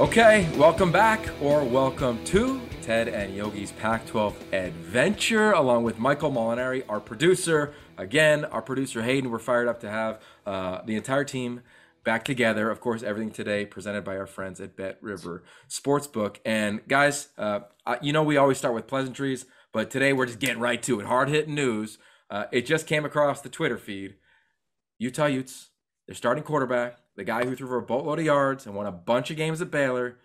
Okay, welcome back or welcome to Ted and Yogi's Pac 12 adventure, along with Michael Molinari, our producer. Again, our producer Hayden. We're fired up to have uh, the entire team back together. Of course, everything today presented by our friends at Bet Rivers Sportsbook. And guys, uh, you know we always start with pleasantries, but today we're just getting right to it. Hard hitting news. Uh, it just came across the Twitter feed. Utah Utes, their starting quarterback, the guy who threw for a boatload of yards and won a bunch of games at Baylor,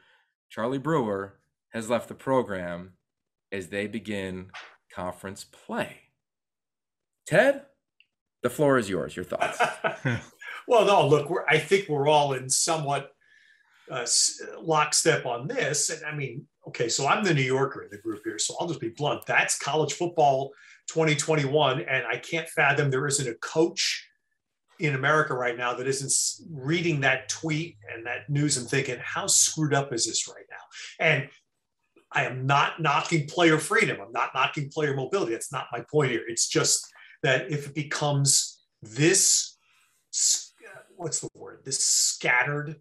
Charlie Brewer, has left the program as they begin conference play. Ted, the floor is yours. Your thoughts? well, no, look, I think we're all in somewhat uh, lockstep on this. And I mean, okay, so I'm the New Yorker in the group here, so I'll just be blunt. That's college football 2021, and I can't fathom there isn't a coach in America right now that isn't reading that tweet and that news and thinking, how screwed up is this right now? And I am not knocking player freedom. I'm not knocking player mobility. That's not my point here. It's just that if it becomes this, what's the word? This scattered.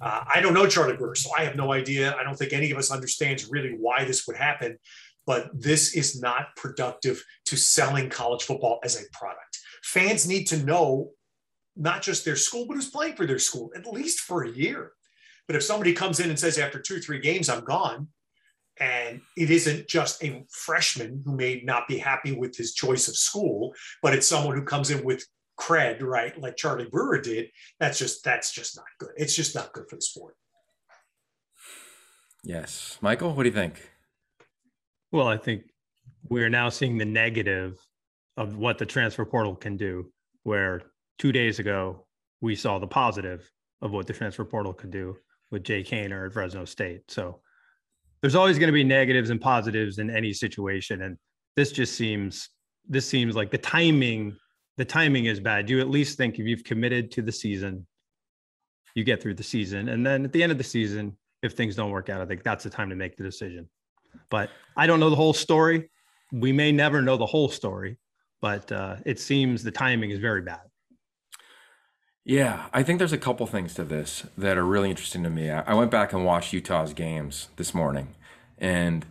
Uh, I don't know Charlie Brewer, so I have no idea. I don't think any of us understands really why this would happen. But this is not productive to selling college football as a product. Fans need to know not just their school, but who's playing for their school, at least for a year. But if somebody comes in and says, after two, three games, I'm gone, and it isn't just a freshman who may not be happy with his choice of school, but it's someone who comes in with cred, right? Like Charlie Brewer did. That's just that's just not good. It's just not good for the sport. Yes. Michael, what do you think? Well, I think we're now seeing the negative of what the transfer portal can do, where two days ago we saw the positive of what the transfer portal could do with Jake Haener at Fresno State. So there's always going to be negatives and positives in any situation and this just seems this seems like the timing the timing is bad. You at least think if you've committed to the season you get through the season and then at the end of the season if things don't work out i think that's the time to make the decision. But i don't know the whole story. We may never know the whole story but uh, it seems the timing is very bad yeah, I think there's a couple things to this that are really interesting to me. I went back and watched Utah's games this morning, and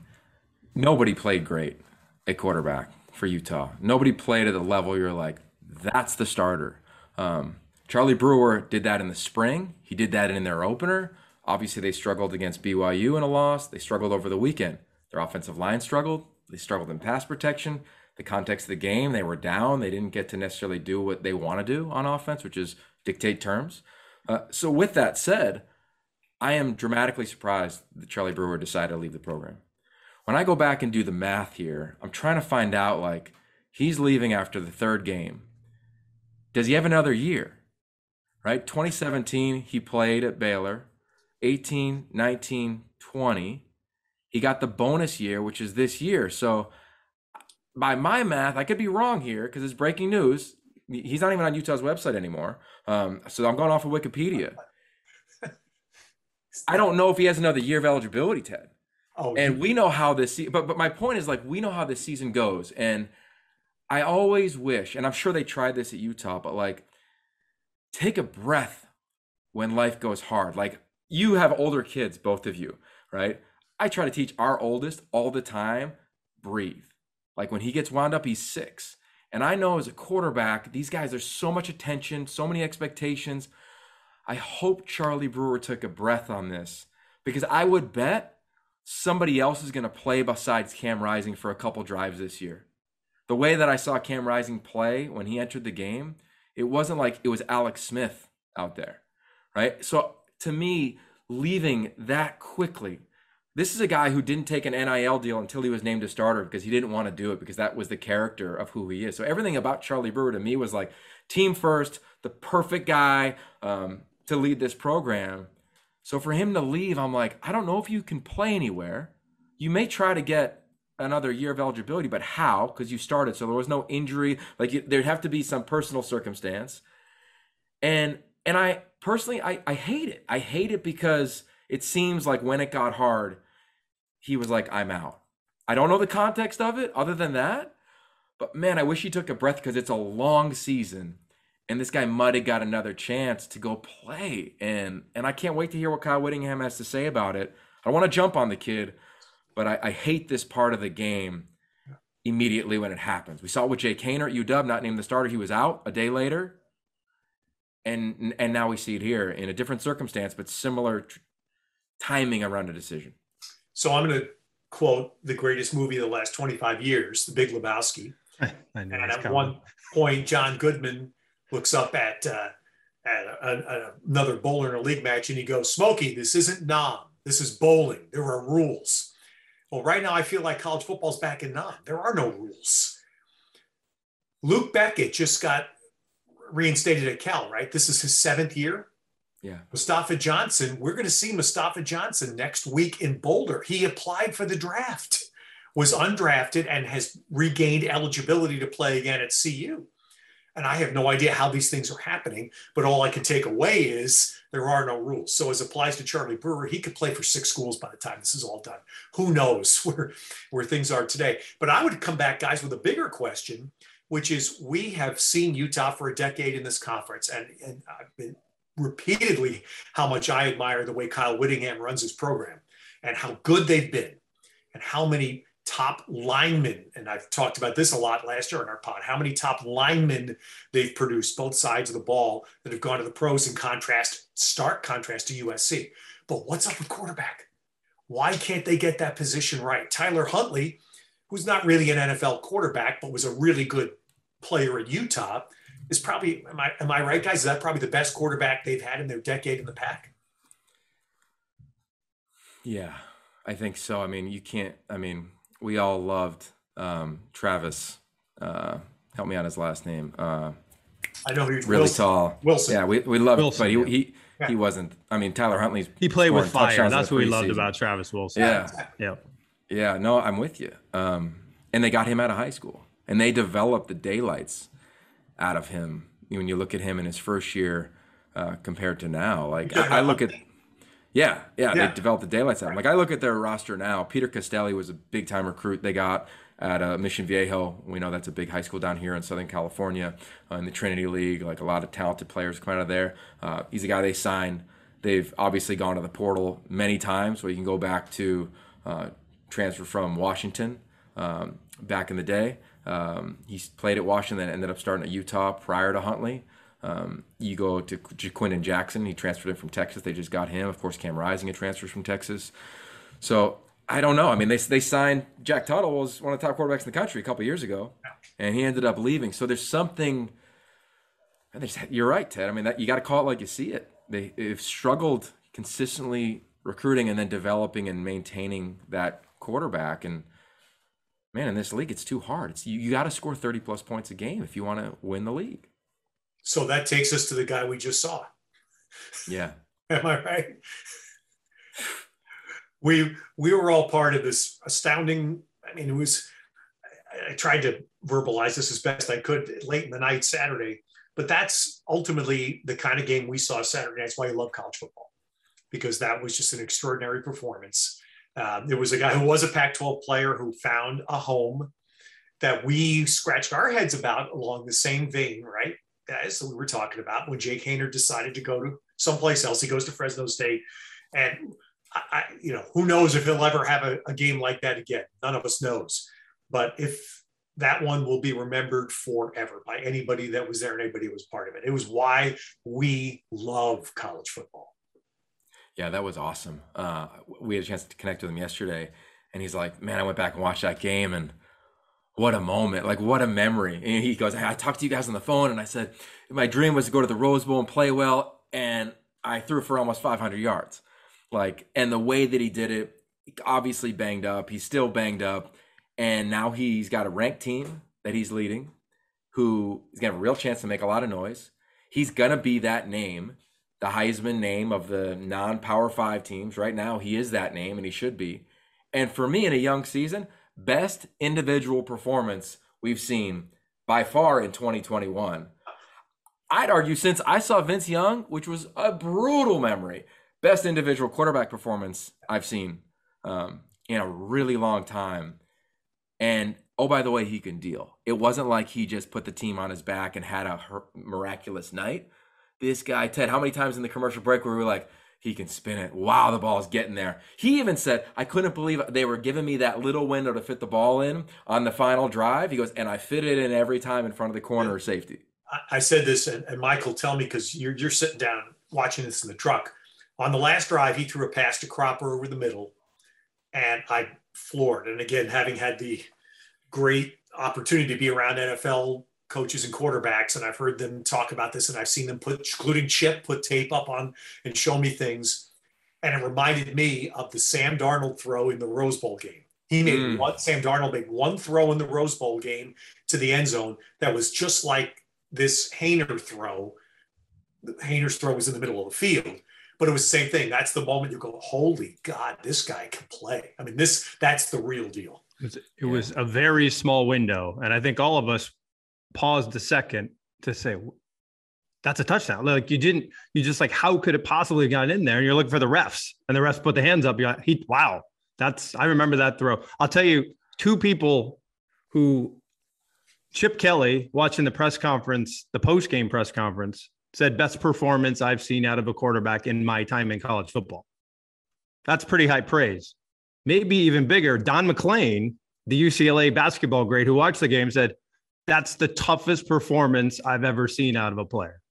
nobody played great at quarterback for Utah. Nobody played at the level you're like, that's the starter. Um, Charlie Brewer did that in the spring. He did that in their opener. Obviously, they struggled against BYU in a loss. They struggled over the weekend. Their offensive line struggled. They struggled in pass protection. The context of the game, they were down. They didn't get to necessarily do what they want to do on offense, which is dictate terms. Uh, so, with that said, I am dramatically surprised that Charlie Brewer decided to leave the program. When I go back and do the math here, I'm trying to find out like he's leaving after the third game. Does he have another year? Right? 2017, he played at Baylor. 18, 19, 20. He got the bonus year, which is this year. So, by my math, I could be wrong here because it's breaking news he's not even on Utah's website anymore. Um, so I'm going off of Wikipedia. I don't know if he has another year of eligibility, Ted. Oh, and we know how this. Se- but but my point is like we know how this season goes, and I always wish, and I'm sure they tried this at Utah, but like take a breath when life goes hard. Like you have older kids, both of you, right? I try to teach our oldest all the time. Breathe. Like when he gets wound up, he's six and I know as a quarterback, these guys, there's so much attention, so many expectations. I hope Charlie Brewer took a breath on this because I would bet somebody else is going to play besides Cam Rising for a couple drives this year. The way that I saw Cam Rising play when he entered the game, it wasn't like it was Alex Smith out there, right? So to me, leaving that quickly this is a guy who didn't take an NIL deal until he was named a starter because he didn't want to do it because that was the character of who he is. So everything about Charlie Brewer to me was like team first, the perfect guy um, to lead this program. So for him to leave, I'm like, I don't know if you can play anywhere. You may try to get another year of eligibility, but how? Because you started, so there was no injury. Like there'd have to be some personal circumstance. And and I personally, I I hate it. I hate it because it seems like when it got hard, he was like, I'm out. I don't know the context of it other than that. But man, I wish he took a breath because it's a long season. and this guy might have got another chance to go play. And and I can't wait to hear what Kyle Whittingham has to say about it. I want to jump on the kid, but I, I, hate this part of the game immediately when it happens. We saw it with Jake Haener at UW, not named the starter. He was out a day later. And and now we see it here in a different circumstance, but similar timing around a decision. So I'm going to quote the greatest movie of the last 25 years, The Big Lebowski. and at coming. one point, John Goodman looks up at, uh, at a, a, another bowler in a league match and he goes, Smokey, this isn't Nam. This is bowling. There are rules. Well, right now I feel like college football's back in Nam. There are no rules. Luc Bequette just got reinstated at Cal, right? This is his seventh year. Yeah. Mustafa Johnson, we're going to see Mustafa Johnson next week in Boulder. He applied for the draft, was undrafted, and has regained eligibility to play again at CU. And I have no idea how these things are happening, but all I can take away is there are no rules. So as applies to Charlie Brewer, he could play for six schools by the time this is all done. Who knows where, where things are today? But I would come back, guys, with a bigger question, which is we have seen Utah for a decade in this conference. And, and I've been repeatedly how much I admire the way Kyle Whittingham runs his program and how good they've been and how many top linemen, and I've talked about this a lot last year in our pod, how many top linemen they've produced, both sides of the ball, that have gone to the pros in contrast, stark contrast to USC. But what's up with quarterback? Why can't they get that position right? Tyler Huntley, who's not really an NFL quarterback, but was a really good player at Utah, is probably, am I, am I right, guys? Is that probably the best quarterback they've had in their decade in the pack? Yeah, I think so. I mean, you can't, I mean, we all loved um, Travis. Uh, help me out his last name. Uh, I know he's really Wilson. tall. Wilson. Yeah, we, we loved Wilson, but he, yeah. he yeah. he wasn't. I mean, Tyler Huntley's he played with fire. That's what we loved about Travis Wilson. Yeah, yeah, yeah. No, I'm with you. Um, and they got him out of high school, and they developed the daylights out of him. When you look at him in his first year uh, compared to now, like I, I look at yeah, yeah, yeah. they developed the daylights out. Right. Like I look at their roster now. Peter Costelli was a big time recruit they got at uh, Mission Viejo. We know that's a big high school down here in Southern California uh, in the Trinity League. Like a lot of talented players come out of there. Uh, he's a guy they signed. They've obviously gone to the portal many times, where you can go back to uh, transfer from Washington um, back in the day. Um, he played at Washington, ended up starting at Utah prior to Huntley. Um, you go to Ja'Quinden Jackson. He transferred in from Texas. They just got him. Of course, Cam Rising had transfers from Texas. So I don't know. I mean, they, they signed Jack Tuttle was one of the top quarterbacks in the country a couple years ago, and he ended up leaving. So there's something. You're right, Ted. I mean, that you got to call it like you see it. They, they've struggled consistently recruiting and then developing and maintaining that quarterback. And man, in this league, it's too hard. It's you, you got to score 30 plus points a game if you want to win the league. So that takes us to the guy we just saw. Yeah. Am I right? we we were all part of this astounding. I mean, it was. I tried to verbalize this as best I could late in the night Saturday, but that's ultimately the kind of game we saw Saturday. That's why you love college football, because that was just an extraordinary performance. Um, there was a guy who was a Pac-12 player who found a home that we scratched our heads about along the same vein, right? guys that we were talking about when Jake Haener decided to go to someplace else. He goes to Fresno State, and I, I you know, who knows if he'll ever have a, a game like that again? None of us knows. But if that one will be remembered forever by anybody that was there and anybody who was part of it. It was why we love college football. Yeah, that was awesome. Uh, we had a chance to connect with him yesterday, and he's like, "Man, I went back and watched that game, and what a moment. Like what a memory. And he goes i talked to you guys on the phone and i said my dream was to go to the rose bowl and play well and i threw for almost 500 yards. Like and the way that he did it obviously banged up. He's still banged up and now he's got a ranked team that he's leading who is to have a real chance to make a lot of noise. He's going to be that name the heisman name of the non-power five teams right now he is that name and he should be and for me in a young season best individual performance we've seen by far in 2021. I'd argue since I saw Vince Young, which was a brutal memory, best individual quarterback performance I've seen um, in a really long time. And oh, by the way, he can deal. It wasn't like he just put the team on his back and had a miraculous night. This guy, Ted, how many times in the commercial break were we like, he can spin it. Wow, the ball's getting there. He even said, I couldn't believe they were giving me that little window to fit the ball in on the final drive. He goes, and I fit it in every time in front of the corner safety. I said this, and, and Michael, tell me because you're, you're sitting down watching this in the truck. On the last drive, he threw a pass to Cropper over the middle, and I floored. And again, having had the great opportunity to be around NFL coaches and quarterbacks, and I've heard them talk about this, and I've seen them put, including Chip, put tape up on and show me things. And it reminded me of the Sam Darnold throw in the Rose Bowl game. He made mm. one, Sam Darnold made one throw in the Rose Bowl game to the end zone that was just like this Haener throw. Haener's throw was in the middle of the field, but it was the same thing. That's the moment you go, holy God, this guy can play. I mean, this that's the real deal. It was, a very small window. And I think all of us paused a second to say, that's a touchdown. Like you didn't, you just like, how could it possibly have gotten in there? And you're looking for the refs, and the refs put the hands up. You got, he, wow, that's, I remember that throw. I'll tell you, two people who Chip Kelly watching the press conference, the post game press conference, said best performance I've seen out of a quarterback in my time in college football. That's pretty high praise. Maybe even bigger. Don MacLean, the UCLA basketball great who watched the game, said that's the toughest performance I've ever seen out of a player.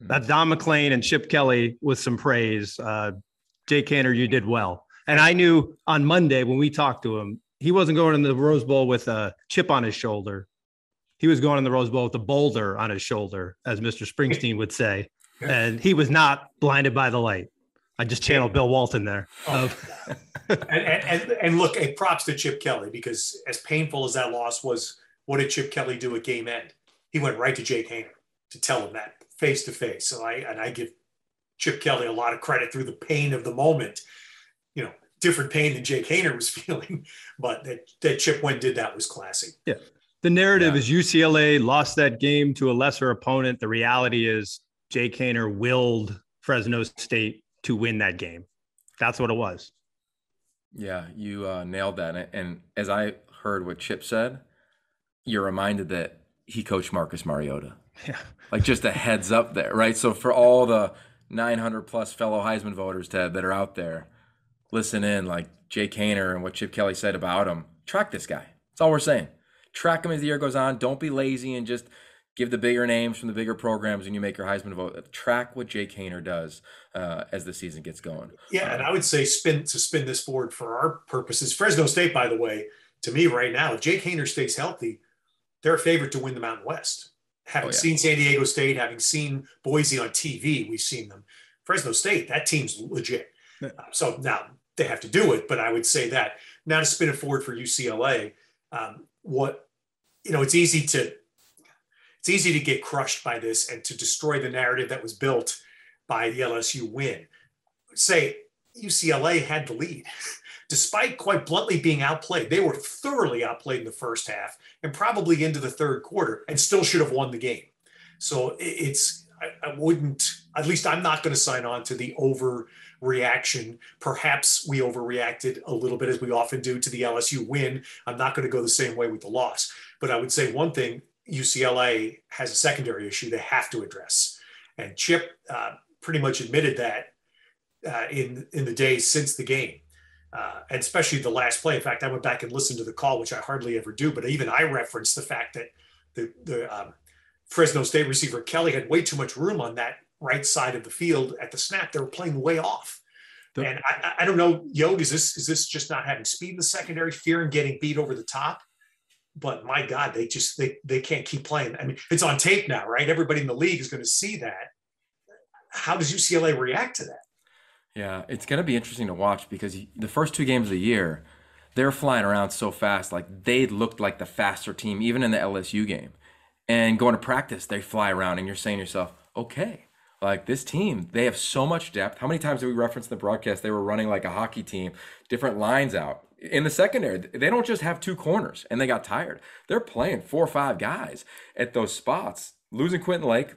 Hmm. That's Don MacLean and Chip Kelly with some praise. Uh, Jake Haener, you did well. And I knew on Monday when we talked to him, he wasn't going in the Rose Bowl with a chip on his shoulder. He was going in the Rose Bowl with a boulder on his shoulder, as Mr. Springsteen would say. And he was not blinded by the light. I just channeled Bill Walton there. Oh. and, and, and look, props to Chip Kelly because as painful as that loss was, what did Chip Kelly do at game end? He went right to Jake Haener to tell him that face to face. So I and I give Chip Kelly a lot of credit through the pain of the moment. You know, different pain than Jake Haener was feeling, but that, that Chip went did that was classy. Yeah. The narrative yeah. is UCLA lost that game to a lesser opponent. The reality is Jake Haener willed Fresno State to win that game. That's what it was. Yeah, you uh, nailed that. And as I heard what Chip said, you're reminded that he coached Marcus Mariota. Yeah. Like just a heads up there, right? So for all the 900 plus fellow Heisman voters, Ted, that are out there, listen in like Jake Haener and what Chip Kelly said about him. Track this guy. That's all we're saying. Track him as the year goes on. Don't be lazy and just give the bigger names from the bigger programs when you make your Heisman vote. Track what Jake Haener does uh, as the season gets going. Yeah, and I would say spin to spin this forward for our purposes. Fresno State, by the way, to me right now, if Jake Haener stays healthy, they're favorite to win the Mountain West. Having oh, yeah. seen San Diego State, having seen Boise on TV, we've seen them. Fresno State, that team's legit. Yeah. Uh, so now they have to do it, but I would say that. Now to spin it forward for UCLA, um, what you know, it's easy to it's easy to get crushed by this and to destroy the narrative that was built by the LSU win. Say UCLA had the lead. Despite quite bluntly being outplayed, they were thoroughly outplayed in the first half and probably into the third quarter and still should have won the game. So it's, I, I wouldn't, at least I'm not going to sign on to the overreaction. Perhaps we overreacted a little bit as we often do to the LSU win. I'm not going to go the same way with the loss. But I would say one thing UCLA has a secondary issue they have to address. And Chip uh, pretty much admitted that uh, in, in the days since the game. Uh, and especially the last play. In fact, I went back and listened to the call, which I hardly ever do, but even I referenced the fact that the, the um, Fresno State receiver Kelly had way too much room on that right side of the field at the snap. They were playing way off. The, and I, I, don't know, Yo, is this is this just not having speed in the secondary, fear and getting beat over the top? But my God, they just they they can't keep playing. I mean, it's on tape now, right? Everybody in the league is going to see that. How does UCLA react to that? Yeah, it's going to be interesting to watch because the first two games of the year, they're flying around so fast. Like they looked like the faster team, even in the LSU game. And going to practice, they fly around, and you're saying to yourself, okay, like this team, they have so much depth. How many times did we reference the broadcast? They were running like a hockey team, different lines out. In the secondary, they don't just have two corners and they got tired. They're playing four or five guys at those spots. Losing Quentin Lake,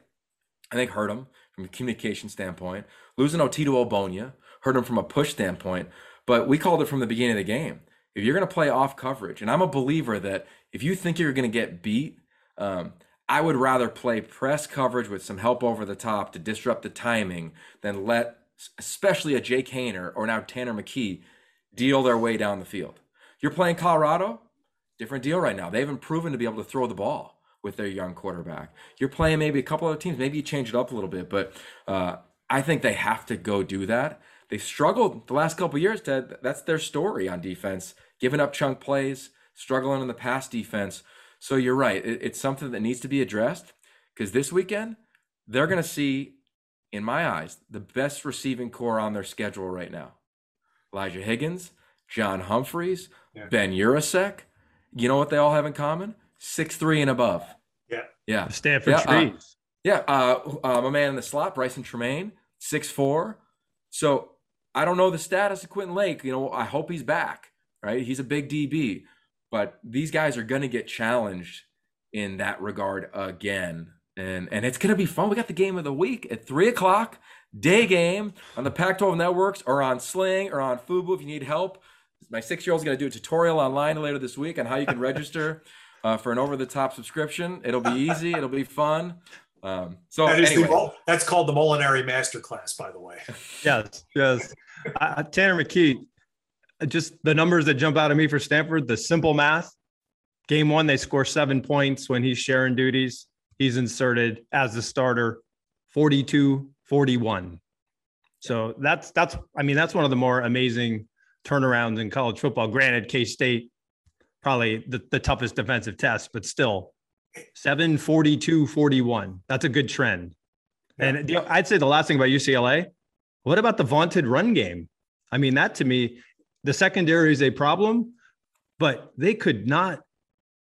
I think hurt them from a communication standpoint. Losing Otito Ogbonnia hurt him from a push standpoint. But we called it from the beginning of the game. If you're going to play off coverage, and I'm a believer that if you think you're going to get beat, um, I would rather play press coverage with some help over the top to disrupt the timing than let, especially a Jake Haener or now Tanner McKee, deal their way down the field. You're playing Colorado, different deal right now. They haven't proven to be able to throw the ball with their young quarterback. You're playing maybe a couple other teams, maybe you change it up a little bit, but uh, I think they have to go do that. They've struggled the last couple years, Ted. That's their story on defense, giving up chunk plays, struggling in the pass defense. So you're right. It, it's something that needs to be addressed because this weekend they're going to see, in my eyes, the best receiving corps on their schedule right now. Elijah Higgins, John Humphreys, yeah. Ben Yurosek. You know what they all have in common? Six three and above. Yeah. Yeah. Stanford yeah, trees. Uh, yeah. Uh, uh, my man in the slot, Brycen Tremayne, six four. So I don't know the status of Quentin Lake. You know, I hope he's back. Right. He's a big DB, but these guys are going to get challenged in that regard again. And, and it's going to be fun. We got the game of the week at three o'clock, day game on the Pac 12 networks or on Sling or on Fubo if you need help. My six year old's going to do a tutorial online later this week on how you can register uh, for an over the top subscription. It'll be easy, it'll be fun. Um, so that anyway. the, that's called the Molinari Masterclass, by the way. yes, yes. Uh, Tanner McKee, just the numbers that jump out at me for Stanford, the simple math. Game one, they score seven points when he's sharing duties. He's inserted as the starter, 42 41. So that's, that's, I mean, that's one of the more amazing turnarounds in college football. Granted, K State, probably the, the toughest defensive test, but still 742 41. That's a good trend. And I'd say the last thing about UCLA, what about the vaunted run game? I mean, that to me, the secondary is a problem, but they could not.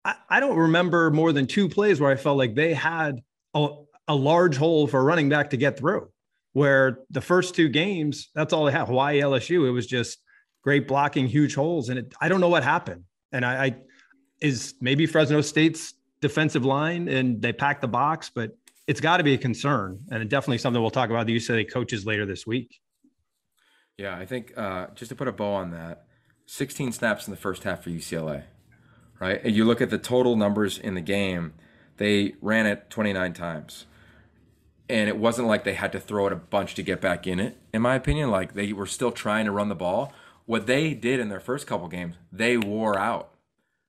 I, I don't remember more than two plays where I felt like they had a, a large hole for running back to get through. Where the first two games, that's all they had. Hawaii, LSU, it was just great blocking, huge holes, and it, I don't know what happened. And I, I is maybe Fresno State's defensive line and they pack the box, but it's got to be a concern and definitely something we'll talk about the UCLA coaches later this week. Yeah, I think uh, just to put a bow on that, 16 snaps in the first half for UCLA, right? And you look at the total numbers in the game, they ran it 29 times. And it wasn't like they had to throw it a bunch to get back in it, in my opinion. Like they were still trying to run the ball. What they did in their first couple games, they wore out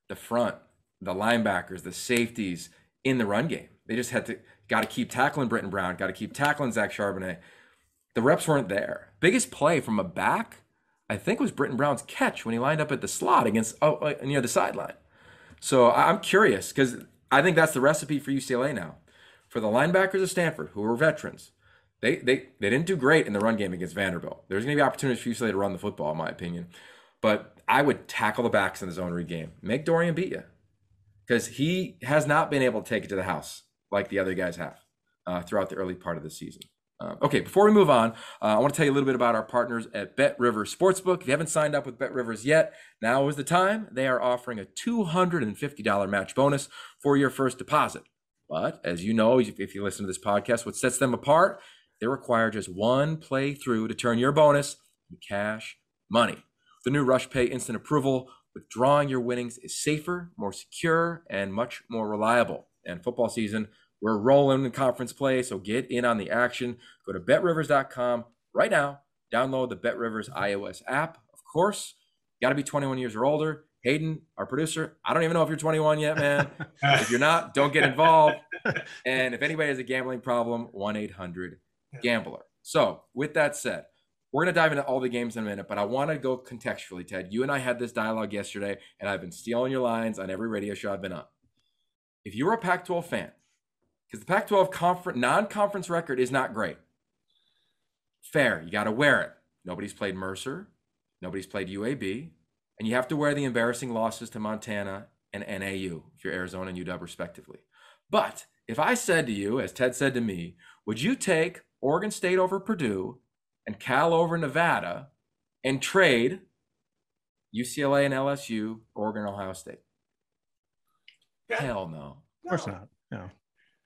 the front, the linebackers, the safeties in the run game. They just had to got to keep tackling Brittain Brown, got to keep tackling Zach Charbonnet. The reps weren't there. Biggest play from a back, I think, was Brittain Brown's catch when he lined up at the slot against oh, uh, near the sideline. So I'm curious because I think that's the recipe for UCLA now. For the linebackers of Stanford, who are veterans, they they they didn't do great in the run game against Vanderbilt. There's going to be opportunities for UCLA to run the football, in my opinion. But I would tackle the backs in the zone read game. Make Dorian beat you because he has not been able to take it to the house like the other guys have uh, throughout the early part of the season. Uh, okay, before we move on, uh, I want to tell you a little bit about our partners at Bet Rivers Sportsbook. If you haven't signed up with Bet Rivers yet, now is the time. They are offering a $250 match bonus for your first deposit. But as you know, if you listen to this podcast, what sets them apart, they require just one playthrough to turn your bonus into cash money. The new Rush Pay instant approval, withdrawing your winnings is safer, more secure, and much more reliable. And football season we're rolling in conference play, so get in on the action. Go to betrivers.com right now. Download the BetRivers iOS app. Of course, got to be 21 years or older. Hayden, our producer, I don't even know if you're 21 yet, man. if you're not, don't get involved. And if anybody has a gambling problem, 1 800 Gambler. So, with that said, we're going to dive into all the games in a minute, but I want to go contextually, Ted. You and I had this dialogue yesterday, and I've been stealing your lines on every radio show I've been on. If you're a Pac 12 fan, because the Pac 12 conference, non conference record is not great. Fair, you got to wear it. Nobody's played Mercer, nobody's played UAB, and you have to wear the embarrassing losses to Montana and NAU if you're Arizona and UW, respectively. But if I said to you, as Ted said to me, would you take Oregon State over Purdue and Cal over Nevada and trade UCLA and LSU, Oregon, Ohio State? Yeah. Hell no. Of course not. No.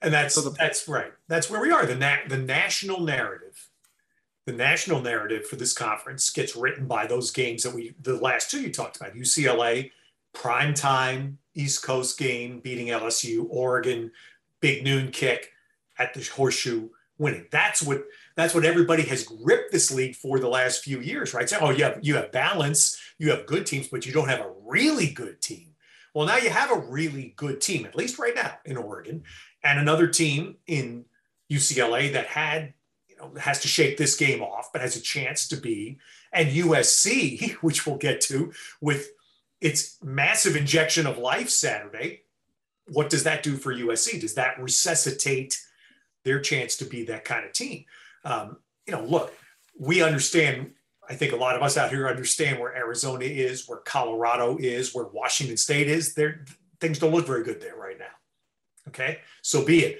And that's so the, that's right. That's where we are. The na- the national narrative the national narrative for this conference gets written by those games that we, the last two you talked about, UCLA, prime time, East Coast game, beating LSU, Oregon, big noon kick at the horseshoe winning. That's what that's what everybody has gripped this league for the last few years, right? So, oh, you have you have balance, you have good teams, but you don't have a really good team. Well, now you have a really good team, at least right now in Oregon, and another team in UCLA that had you know has to shake this game off, but has a chance to be. And USC, which we'll get to, with its massive injection of life Saturday, what does that do for USC? Does that resuscitate their chance to be that kind of team? Um, you know, look, we understand. I think a lot of us out here understand where Arizona is, where Colorado is, where Washington State is. There, things don't look very good there right now. Okay, so be it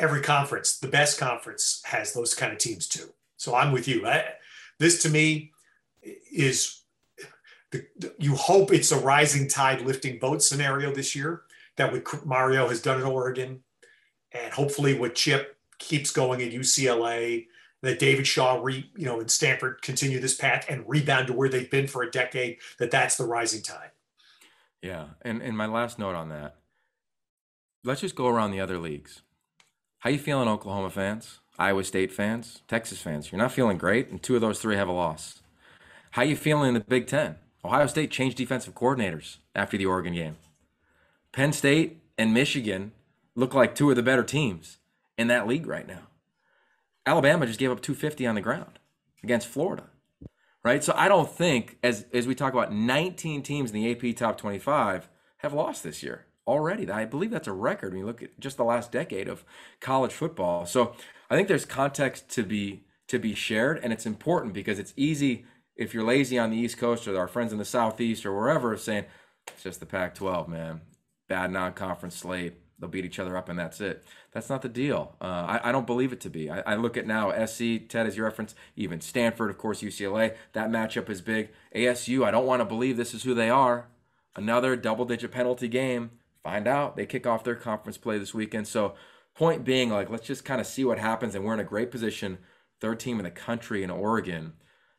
every conference, the best conference has those kind of teams too. So I'm with you. I, this to me is the, you hope it's a rising tide lifting boat scenario this year that what Mario has done in Oregon, and hopefully with Chip keeps going at UCLA, that David Shaw, re, you know, and Stanford continue this path and rebound to where they've been for a decade. That that's the rising tide. Yeah, and and my last note on that. Let's just go around the other leagues. How you feeling, Oklahoma fans? Iowa State fans? Texas fans? You're not feeling great, and two of those three have a loss. How you feeling in the Big Ten? Ohio State changed defensive coordinators after the Oregon game. Penn State and Michigan look like two of the better teams in that league right now. Alabama just gave up 250 on the ground against Florida. Right? So I don't think as as we talk about 19 teams in the AP top 25 have lost this year already. I believe that's a record when you look at just the last decade of college football. So I think there's context to be to be shared, and it's important because it's easy if you're lazy on the East Coast or our friends in the Southeast or wherever saying it's just the Pac-12, man, bad non-conference slate. They'll beat each other up and that's it. That's not the deal. Uh, I, I, don't believe it to be. I, I, look at now SC, Ted, as your reference, even Stanford, of course, UCLA. That matchup is big. ASU, I don't want to believe this is who they are. Another double digit penalty game find out. They kick off their conference play this weekend. So, point being, like, let's just kind of see what happens. And we're in a great position, third team in the country in Oregon,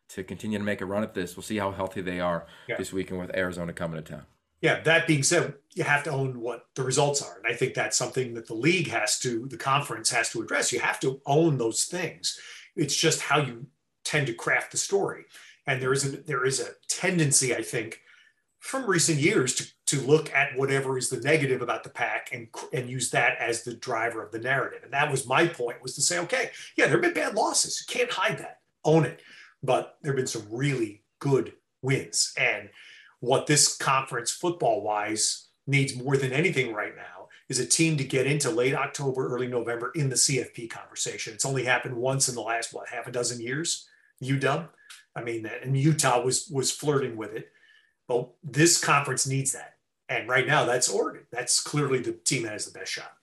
to continue to make a run at this. We'll see how healthy they are yeah. this weekend with Arizona coming to town. Yeah, that being said, you have to own what the results are. And I think that's something that the league has to, the conference has to address. You have to own those things. It's just how you tend to craft the story. And there is a, there is a tendency, I think, from recent years to, to look at whatever is the negative about the pack and, and use that as the driver of the narrative. And that was my point was to say, okay, yeah, there have been bad losses. You can't hide that, own it. But there have been some really good wins. And what this conference football wise needs more than anything right now is a team to get into late October, early November in the CFP conversation. It's only happened once in the last, what, half a dozen years, UW. I mean, and Utah was was flirting with it. but this conference needs that. And right now that's Oregon. That's clearly the team that has the best shot.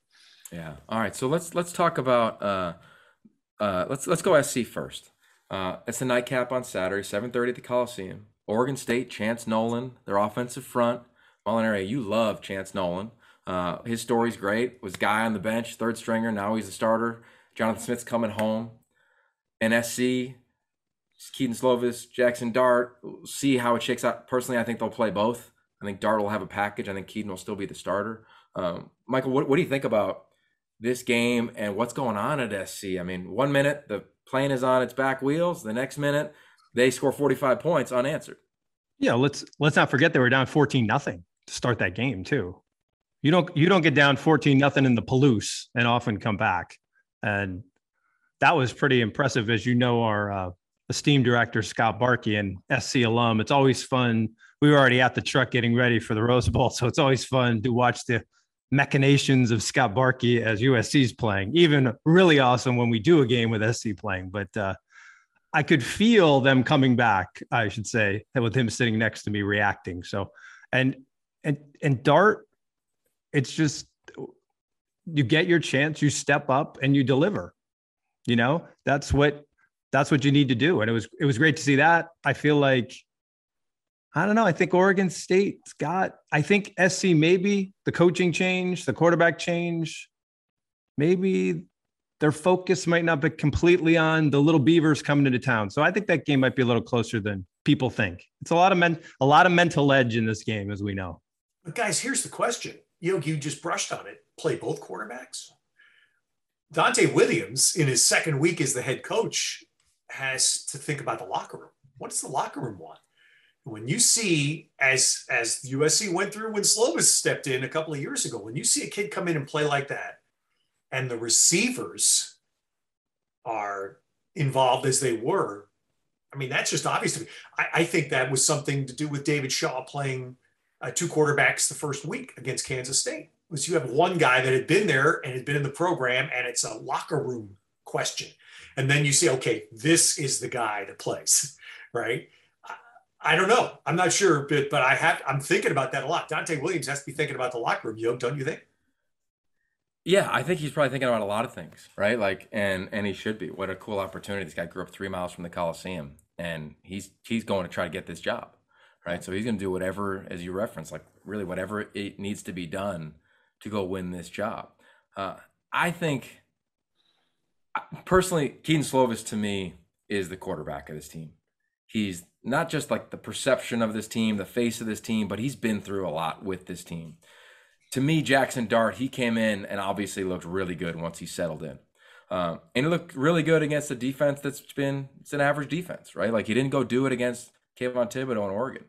Yeah. All right. So let's let's talk about uh uh let's let's go SC first. Uh it's a nightcap on Saturday, 7:30 at the Coliseum. Oregon State, Chance Nolan, their offensive front. Molinari, you love Chance Nolan. Uh, his story's great. Was guy on the bench, third stringer. Now he's a starter. Jonathan Smith's coming home. And SC, Kedon Slovis, Jackson Dart. see how it shakes out. Personally, I think they'll play both. I think Dart will have a package. I think Kedon will still be the starter. Um, Michael, what, what do you think about this game and what's going on at SC? I mean, one minute the plane is on its back wheels, the next minute they score 45 points unanswered. Yeah, let's let's not forget they were down 14 nothing to start that game too. You don't you don't get down 14 nothing in the Palouse and often come back. And that was pretty impressive as you know our uh, esteemed director Scott Barkey and SC alum. It's always fun. We were already at the truck getting ready for the Rose Bowl, so it's always fun to watch the machinations of Scott Barkey as USC's playing. Even really awesome when we do a game with SC playing. But uh, I could feel them coming back. I should say with him sitting next to me reacting. So, and and and Dart, it's just you get your chance, you step up, and you deliver. You know that's what that's what you need to do. And it was it was great to see that. I feel like I don't know. I think Oregon State's got. I think SC maybe the coaching change, the quarterback change, maybe their focus might not be completely on the little beavers coming into town. So I think that game might be a little closer than people think. It's a lot of men, a lot of mental edge in this game, as we know. But guys, here's the question. You know, you just brushed on it. Play both quarterbacks. Donte Williams, in his second week as the head coach, has to think about the locker room. What does the locker room want? When you see, as as USC went through when Slovis stepped in a couple of years ago, when you see a kid come in and play like that, and the receivers are involved as they were, I mean, that's just obvious to me. I, I think that was something to do with David Shaw playing uh, two quarterbacks the first week against Kansas State. Was you have one guy that had been there and had been in the program, and it's a locker room question. And then you say, okay, this is the guy that plays, right? I don't know. I'm not sure, but but I have. I'm thinking about that a lot. Donte Williams has to be thinking about the locker room, yo, don't you think? Yeah, I think he's probably thinking about a lot of things, right? Like, and and he should be. What a cool opportunity! This guy grew up three miles from the Coliseum, and he's he's going to try to get this job, right? So he's going to do whatever, as you reference, like really whatever it needs to be done to go win this job. Uh, I think personally, Kedon Slovis to me is the quarterback of this team. He's not just like the perception of this team, the face of this team, but he's been through a lot with this team. To me, Jackson Dart, he came in and obviously looked really good once he settled in. Um, and he looked really good against a defense that's been it's an average defense, right? Like he didn't go do it against Kayvon Thibodeaux in Oregon.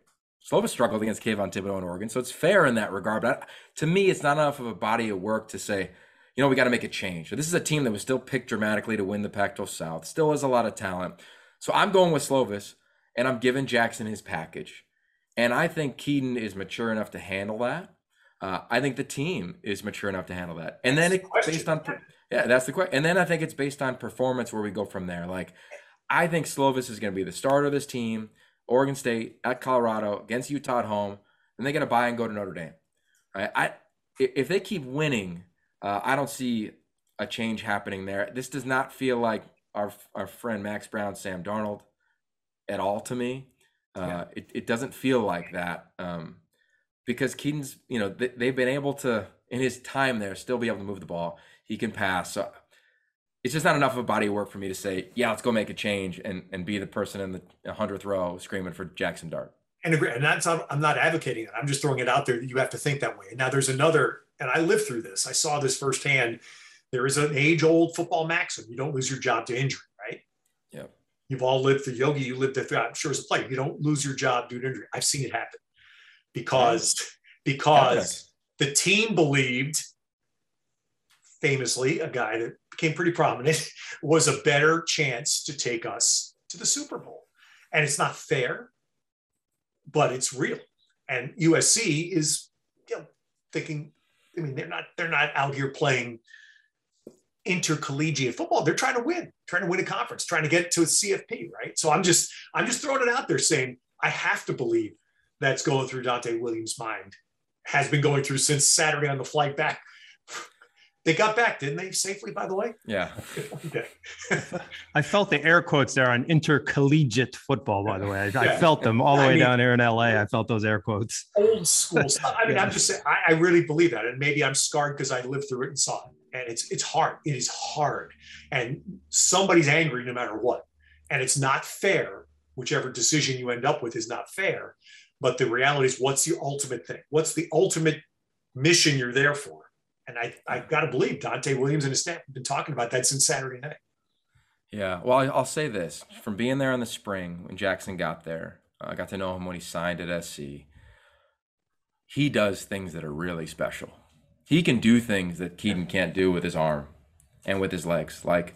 Slovis struggled against Kayvon Thibodeaux in Oregon, so it's fair in that regard. But to me, it's not enough of a body of work to say, you know, we got to make a change. So this is a team that was still picked dramatically to win the Pac-12 South. Still has a lot of talent. So I'm going with Slovis and I'm giving Jackson his package. And I think Kedon is mature enough to handle that. Uh, I think the team is mature enough to handle that. And that's then it's based on, yeah, that's the question. And then I think it's based on performance where we go from there. Like, I think Slovis is going to be the starter of this team. Oregon State at Colorado against Utah at home, and they get a buy and go to Notre Dame. Right? I if they keep winning, uh, I don't see a change happening there. This does not feel like our our friend Max Browne, Sam Darnold at all to me. Uh, yeah. it, it doesn't feel like that um, because Kedon's, you know, they, they've been able to, in his time there, still be able to move the ball. He can pass. So it's just not enough of a body of work for me to say, yeah, let's go make a change and, and be the person in the hundredth row screaming for Jackson Dart. And agree. And that's, I'm not advocating it. I'm just throwing it out there that you have to think that way. Now there's another, and I lived through this. I saw this firsthand. There is an age old football maxim. You don't lose your job to injury right? Yeah. You've all lived through yogi. You lived through, I'm sure as a player, you don't lose your job due to injury. I've seen it happen because, because the team believed famously, a guy that became pretty prominent was a better chance to take us to the Super Bowl. And it's not fair, but it's real. And USC is you know, thinking, I mean, they're not, they're not out here playing intercollegiate football. They're trying to win, trying to win a conference, trying to get to a CFP, right? So I'm just I'm just throwing it out there saying I have to believe that's going through Donte Williams' mind, has been going through since Saturday on the flight back. They got back, didn't they, safely, by the way? Yeah. okay. I felt the air quotes there on intercollegiate football, by the way. I, yeah. I felt them all the way mean, down here in LA. I felt those air quotes. Old school stuff. I mean, yeah. I'm just saying, I, I really believe that. And maybe I'm scarred because I lived through it and saw it and it's it's hard. It is hard, and somebody's angry no matter what, and it's not fair. Whichever decision you end up with is not fair, but the reality is, what's the ultimate thing? What's the ultimate mission you're there for? And I I've got to believe Donte Williams and his staff have been talking about that since Saturday night. Yeah, well, I'll say this: from being there in the spring when Jackson got there, I got to know him when he signed at SC. He does things that are really special he can do things that Kedon can't do with his arm and with his legs, like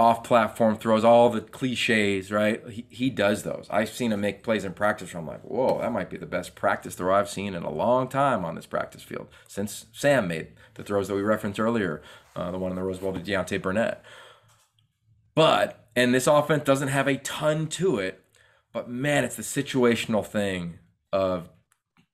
off platform throws, all the cliches, right? He, he does those. I've seen him make plays in practice where I'm like, whoa, that might be the best practice throw I've seen in a long time on this practice field since Sam made the throws that we referenced earlier, uh, the one in the Rose Bowl to Deontay Burnett. But, and this offense doesn't have a ton to it, but man, it's the situational thing of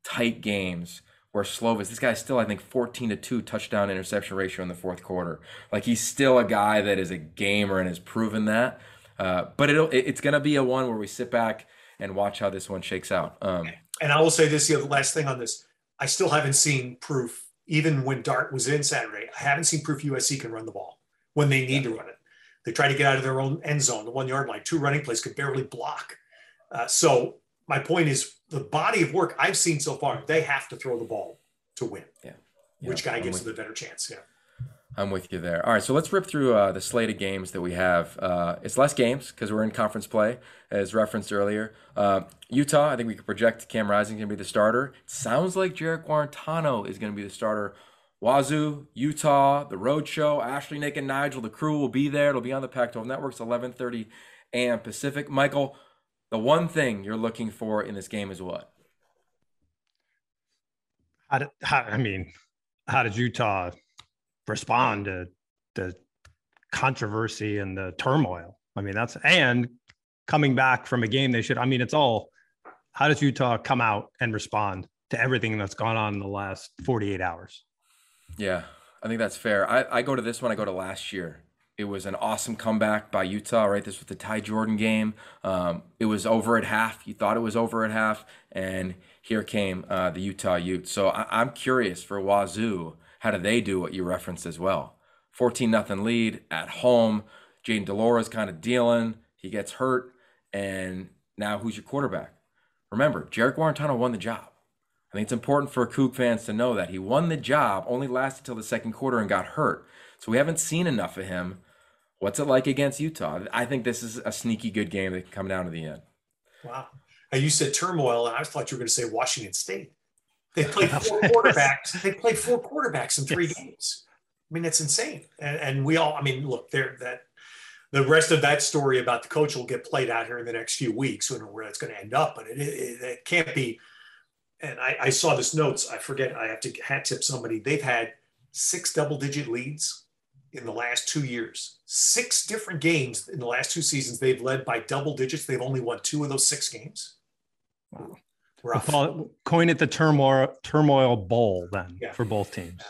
tight games where Slovis, this guy's still, I think, 14 to 2 touchdown interception ratio in the fourth quarter. Like he's still a guy that is a gamer and has proven that. Uh, but it'll, it's going to be a one where we sit back and watch how this one shakes out. Um, and I will say this, the last thing on this, I still haven't seen proof, even when Dart was in Saturday, I haven't seen proof USC can run the ball. when they need yeah. to run it. They try to get out of their own end zone, the one yard line. Two running plays could barely block. Uh, so my point is the body of work I've seen so far, they have to throw the ball to win. Yeah. yeah. Which guy gives them the better chance? Yeah. I'm with you there. All right, so let's rip through uh, the slate of games that we have. Uh, it's less games because we're in conference play, as referenced earlier. Uh, Utah, I think we could project Cam Rising going to be the starter. It sounds like Jarrett Guarantano is going to be the starter. Wazoo, Utah, the Road Show, Ashley, Nick, and Nigel, the crew will be there. It'll be on the Pac-12 Networks, 11:30 a.m. Pacific. Michael, the one thing you're looking for in this game is what? How did, how, I mean, how did Utah respond to the controversy and the turmoil? I mean, that's and coming back from a game they should. I mean, it's all. How does Utah come out and respond to everything that's gone on in the last 48 hours? Yeah, I think that's fair. I, I go to this one. I go to last year. It was an awesome comeback by Utah, right? This was the Ty Jordan game. Um, it was over at half. You thought it was over at half, and here came uh, the Utah Utes. So I, am curious for Wazoo, how do they do what you referenced as well? 14 nothing lead at home. Jayden de Laura's kind of dealing. He gets hurt, and now who's your quarterback? Remember, Jarrett Guarantano won the job. I think it's important for Coug fans to know that he won the job, only lasted till the second quarter and got hurt. So we haven't seen enough of him What's it like against Utah? I think this is a sneaky good game that can come down to the end. Wow. And you said turmoil, and I thought you were going to say Washington State. They played four quarterbacks. They played four quarterbacks in three yes. games. I mean, it's insane. And, and we all, I mean, look, there that the rest of that story about the coach will get played out here in the next few weeks. We don't know where it's going to end up, but it, it, it can't be. And I, I saw this notes. I forget. I have to hat tip somebody. They've had six double digit leads in the last two years. Six different games in the last two seasons, they've led by double digits. They've only won two of those six games. Wow. We'll coin it the turmoil turmoil bowl then yeah. for both teams.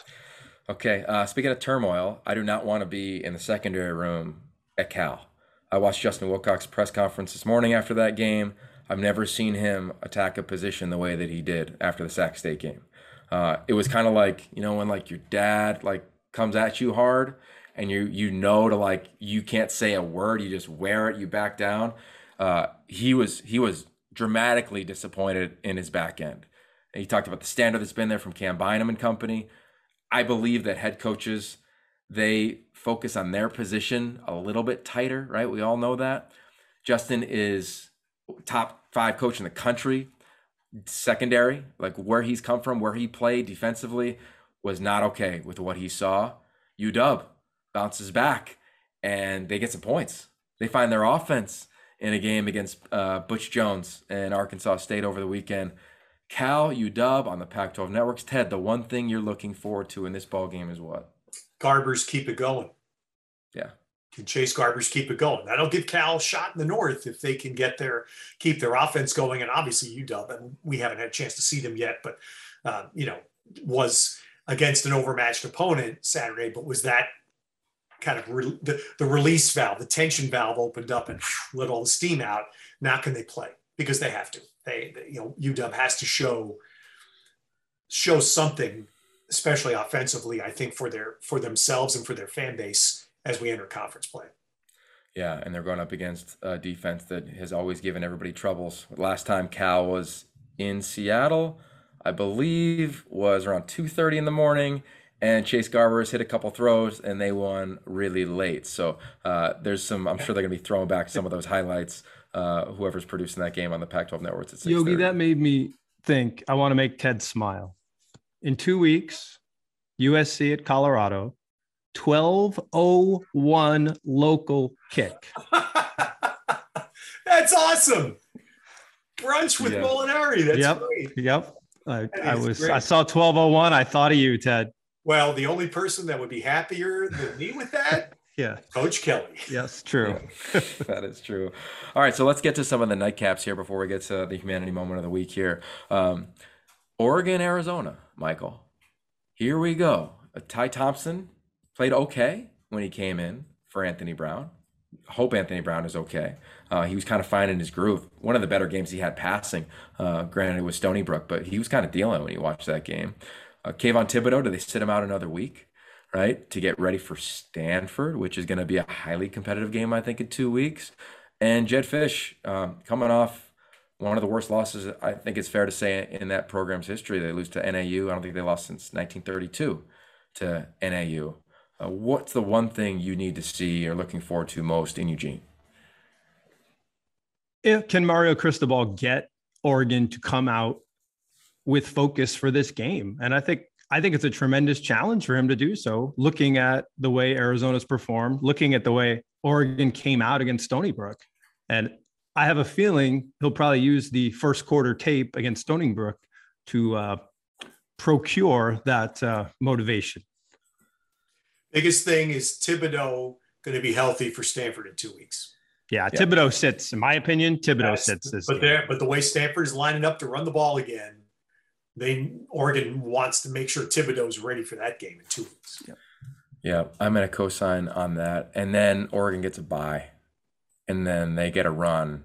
Okay. Uh, speaking of turmoil, I do not want to be in the secondary room at Cal. I watched Justin Wilcox's press conference this morning after that game. I've never seen him attack a position the way that he did after the Sac State game. Uh, it was kind of like you know when like your dad like comes at you hard and you you know to like you can't say a word you just wear it you back down uh, he was he was dramatically disappointed in his back end. And he talked about the standard that's been there from cam bynum and company. I believe that head coaches they focus on their position a little bit tighter right? We all know that. Justin is top five coach in the country. Secondary like where he's come from where he played defensively was not okay with what he saw. Uw bounces back and they get some points. They find their offense in a game against uh, Butch Jones and Arkansas State over the weekend. Cal, UW on the Pac-12 networks. Ted, the one thing you're looking forward to in this ball game is what? Garbers keep it going. Yeah. Can Chase Garbers keep it going? That'll give Cal a shot in the north if they can get their keep their offense going. And obviously UW, and we haven't had a chance to see them yet, but uh, you know, was against an overmatched opponent Saturday, but was that kind of re- the, the release valve, the tension valve opened up and let all the steam out. Now can they play? Because they have to. They, they you know, UW has to show show something, especially offensively. I think for their for themselves and for their fan base as we enter conference play. Yeah, and they're going up against a defense that has always given everybody troubles. Last time Cal was in Seattle, I believe, was around two thirty in the morning and Chase Garbers hit a couple throws and they won really late. So uh, there's some. I'm sure they're going to be throwing back some of those highlights. Uh, whoever's producing that game on the Pac-12 networks at 6 Yogi, that made me think. I want to make Ted smile. In two weeks, USC at Colorado, 1201 local kick. That's awesome. Brunch with yeah. Molinari. That's yep. great. Yep. I, I was great. I saw 1201. I thought of you, Ted. Well, the only person that would be happier than me with that, yeah, Coach Kelly. Yes, true. that is true. All right, so let's get to some of the nightcaps here before we get to the humanity moment of the week here. Um, Oregon, Arizona, Michael. Here we go. Uh, Ty Thompson played okay when he came in for Anthony Brown. Hope Anthony Brown is okay. Uh, he was kind of finding his groove. One of the better games he had passing, uh, granted, was Stony Brook, but he was kind of dealing when he watched that game. Uh, Kayvon Thibodeaux, do they sit him out another week? right, to get ready for Stanford, which is going to be a highly competitive game, I think, in two weeks. And Jedd Fisch um, coming off one of the worst losses, I think it's fair to say, in that program's history. They lose to NAU. I don't think they lost since 1932 to NAU. Uh, what's the one thing you need to see or looking forward to most in Eugene? If, can Mario Cristobal get Oregon to come out with focus for this game? And I think I think it's a tremendous challenge for him to do so, looking at the way Arizona's performed, looking at the way Oregon came out against Stony Brook. And I have a feeling he'll probably use the first quarter tape against Stony Brook to uh, procure that uh, motivation. Biggest thing is Thibodeaux going to be healthy for Stanford in two weeks. Yeah, yeah. Thibodeaux sits. In my opinion, Thibodeaux yes, sits. This but there, but the way Stanford is lining up to run the ball again, they Oregon wants to make sure Thibodeaux is ready for that game in two weeks. Yeah, yeah I'm going to co-sign on that. And then Oregon gets a bye, and then they get a run.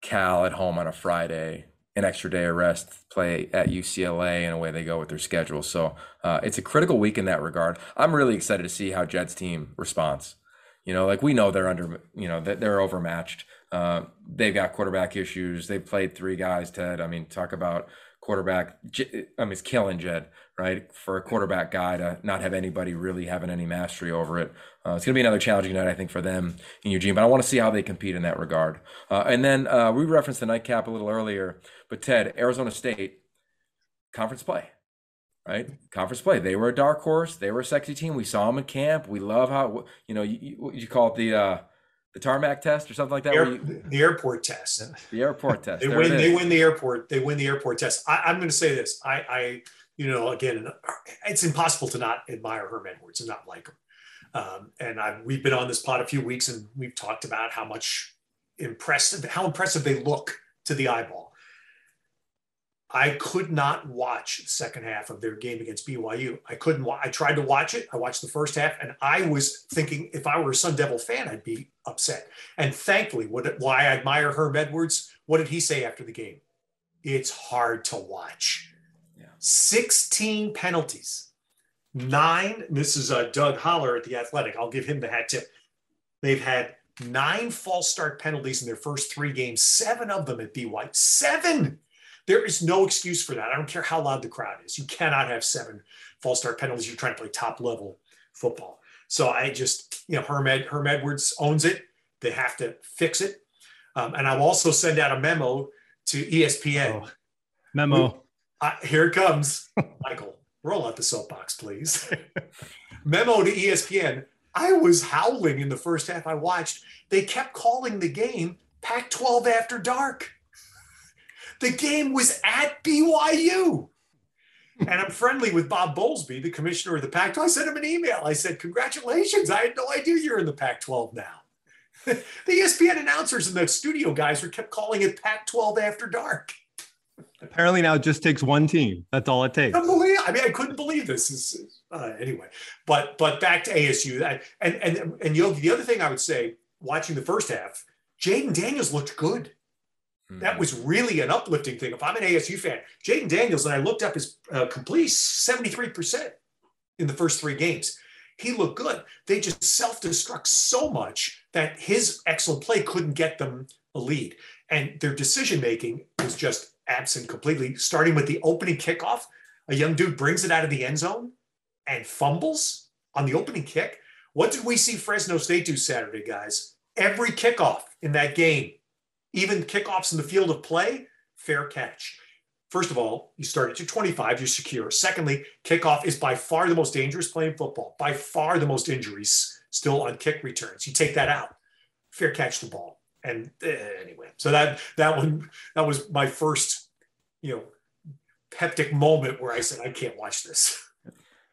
Cal at home on a Friday, an extra day of rest, play at UCLA, and away they go with their schedule. So uh, it's a critical week in that regard. I'm really excited to see how Jedd's team responds. You know, like we know they're under, you know, that they're overmatched. Uh, they've got quarterback issues. They've played three guys, Ted. I mean, talk about quarterback. I mean, it's killing Jedd, right? For a quarterback guy to not have anybody really having any mastery over it. Uh, it's going to be another challenging night, I think, for them in Eugene. But I want to see how they compete in that regard. Uh, and then uh, we referenced the nightcap a little earlier, but Ted, Arizona State, conference play right? Conference play. They were a dark horse. They were a sexy team. We saw them in camp. We love how you know you, you, call it the uh, the tarmac test or something like that. Air, you, the airport test. The airport test. they there win. They win the airport. They win the airport test. I, am going to say this. I, I, you know, again, it's impossible to not admire Herm Edwards and not like him. Um, and I, we've been on this pod a few weeks, and we've talked about how much impressive, how impressive they look to the eyeball. I could not watch the second half of their game against BYU. I couldn't. I tried to watch it. I watched the first half, and I was thinking if I were a Sun Devil fan, I'd be upset. And thankfully, what, why I admire Herm Edwards, what did he say after the game? It's hard to watch. Yeah. 16 penalties, nine. This is uh, Doug Haller at the Athletic. I'll give him the hat tip. They've had nine false start penalties in their first three games, seven of them at BYU. Seven. There is no excuse for that. I don't care how loud the crowd is. You cannot have seven false start penalties. You're trying to play top level football. So I just, you know, Herm, Ed, Herm Edwards owns it. They have to fix it. Um, and I'll also send out a memo to ESPN. Oh, memo. Uh, here it comes. Michael, roll out the soapbox, please. memo to ESPN. I was howling in the first half I watched. They kept calling the game Pac 12 after dark. The game was at BYU. and I'm friendly with Bob Bowlesby, the commissioner of the Pac 12. I sent him an email. I said, Congratulations. I had no idea you're in the Pac 12 now. the ESPN announcers and the studio guys were kept calling it Pac 12 after dark. Apparently now it just takes one team. That's all it takes. I mean, I couldn't believe this. uh, anyway, but but back to ASU. and and and Yogi, the other thing I would say, watching the first half, Jayden Daniels looked good. That was really an uplifting thing. If I'm an ASU fan, Jayden Daniels, and I looked up his uh, complete 73% in the first three games. He looked good. They just self destruct so much that his excellent play couldn't get them a lead. And their decision making was just absent completely, starting with the opening kickoff. A young dude brings it out of the end zone and fumbles on the opening kick. What did we see Fresno State do Saturday, guys? Every kickoff in that game even kickoffs in the field of play, fair catch. First of all, you start at your 25, you're secure. Secondly, kickoff is by far the most dangerous play in football, by far the most injuries still on kick returns. You take that out, fair catch the ball. And uh, anyway, so that that one that was my first, you know, peptic moment where I said I can't watch this.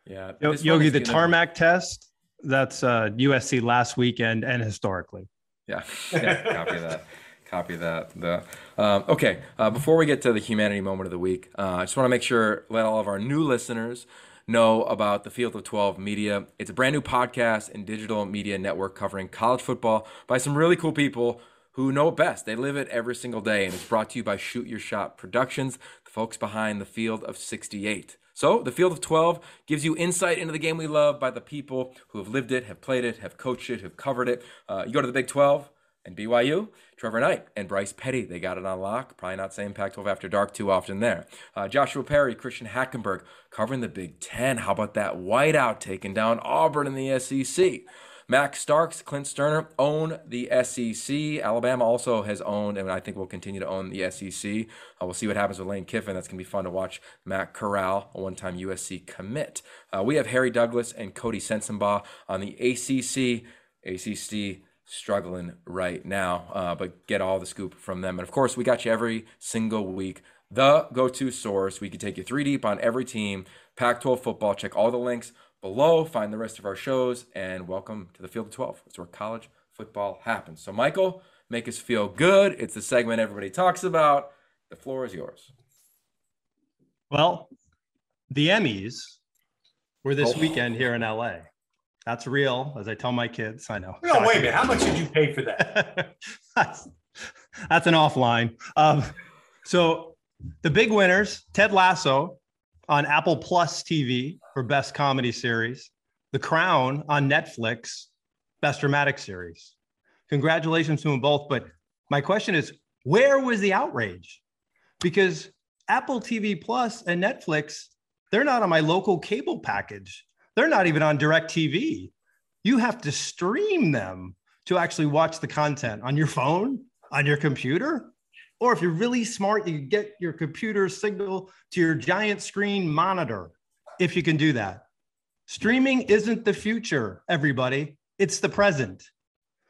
Yeah, Yogi, the tarmac test. That's uh, USC last weekend and historically. Yeah, yeah copy that. Copy that. The um, okay. Uh, before we get to the humanity moment of the week, uh, I just want to make sure let all of our new listeners know about the Field of Twelve Media. It's a brand new podcast and digital media network covering college football by some really cool people who know it best. They live it every single day, and it's brought to you by Shoot Your Shot Productions, the folks behind the Field of 68. So, the Field of 12 gives you insight into the game we love by the people who have lived it, have played it, have coached it, have covered it. Uh, you go to the Big 12 and BYU, Trevor Knight and Bryce Petty, they got it on lock. Probably not saying Pac 12 after dark too often there. Uh, Joshua Perry, Christian Hackenberg covering the Big 10. How about that whiteout taking down Auburn in the SEC? Max Starks, Clint Stoerner own the SEC. Alabama also has owned, and I think will continue to own the SEC. Uh, we'll see what happens with Lane Kiffin. That's going to be fun to watch. Matt Corral, a one time USC commit. Uh, we have Harry Douglas and Coty Sensabaugh on the ACC. ACC struggling right now, uh, but get all the scoop from them. And of course, we got you every single week. The go to source. We can take you three deep on every team. Pac 12 football. Check all the links below. Find the rest of our shows and welcome to the Field of 12. It's where college football happens. So, Michael, make us feel good. It's the segment everybody talks about. The floor is yours. Well, the Emmys were this oh. weekend here in LA. That's real, as I tell my kids. I know. No, wait a minute. How much did you pay for that? that's, that's an offline. Um, so the big winners: Ted Lasso on Apple Plus TV for Best Comedy Series, The Crown on Netflix, Best Dramatic Series. Congratulations to them both. But my question is, where was the outrage? Because Apple TV Plus and Netflix, they're not on my local cable package. They're not even on DirecTV. You have to stream them to actually watch the content on your phone, on your computer. Or if you're really smart, you get your computer signal to your giant screen monitor, if you can do that. Streaming isn't the future, everybody, it's the present.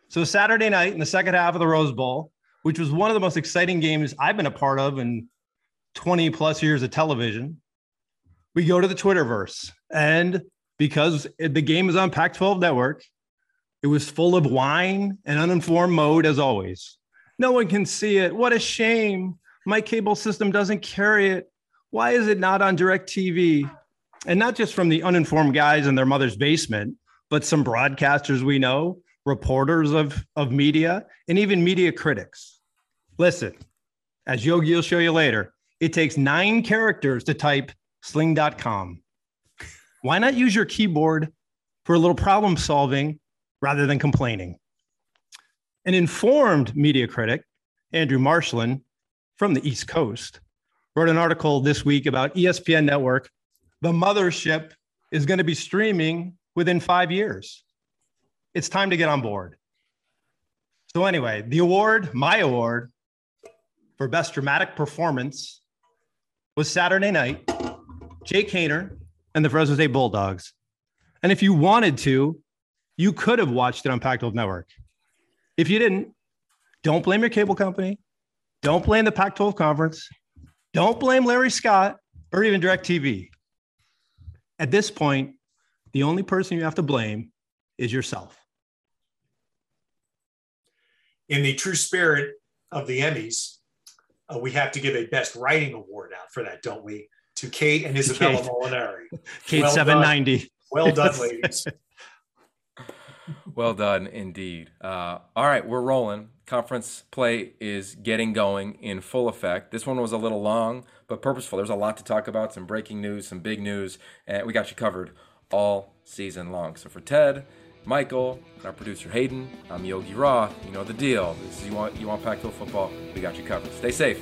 So, Saturday night in the second half of the Rose Bowl, which was one of the most exciting games I've been a part of in 20 plus years of television, we go to the Twitterverse. And because the game is on Pac 12 Network, it was full of whine and uninformed mode as always. No one can see it. What a shame. My cable system doesn't carry it. Why is it not on DirecTV? And not just from the uninformed guys in their mother's basement, but some broadcasters we know, reporters of, of media, and even media critics. Listen, as Yogi will show you later, it takes nine characters to type sling.com. Why not use your keyboard for a little problem solving rather than complaining? An informed media critic, Andrew Marchand from the East Coast, wrote an article this week about ESPN Network. The mothership is going to be streaming within five years. It's time to get on board. So, anyway, the award, my award for Best Dramatic Performance was Saturday night. Jake Haener and the Fresno State Bulldogs. And if you wanted to, you could have watched it on Pac 12 Network. If you didn't, don't blame your cable company. Don't blame the Pac 12 conference. Don't blame Larry Scott or even DirecTV. At this point, the only person you have to blame is yourself. In the true spirit of the Emmys, uh, we have to give a Best Writing Award out for that, don't we? To Kate and Isabella Kate. Molinari. Kate well 790. Done. Well done, ladies. well done indeed. Uh, all right, we're rolling. Conference play is getting going in full effect. This one was a little long, but purposeful. There's a lot to talk about, some breaking news, some big news, and we got you covered all season long. So for Ted, Michael, and our producer Hayden, I'm Yogi Roth. You know the deal. This is you want you want Pac-12 football. We got you covered. Stay safe.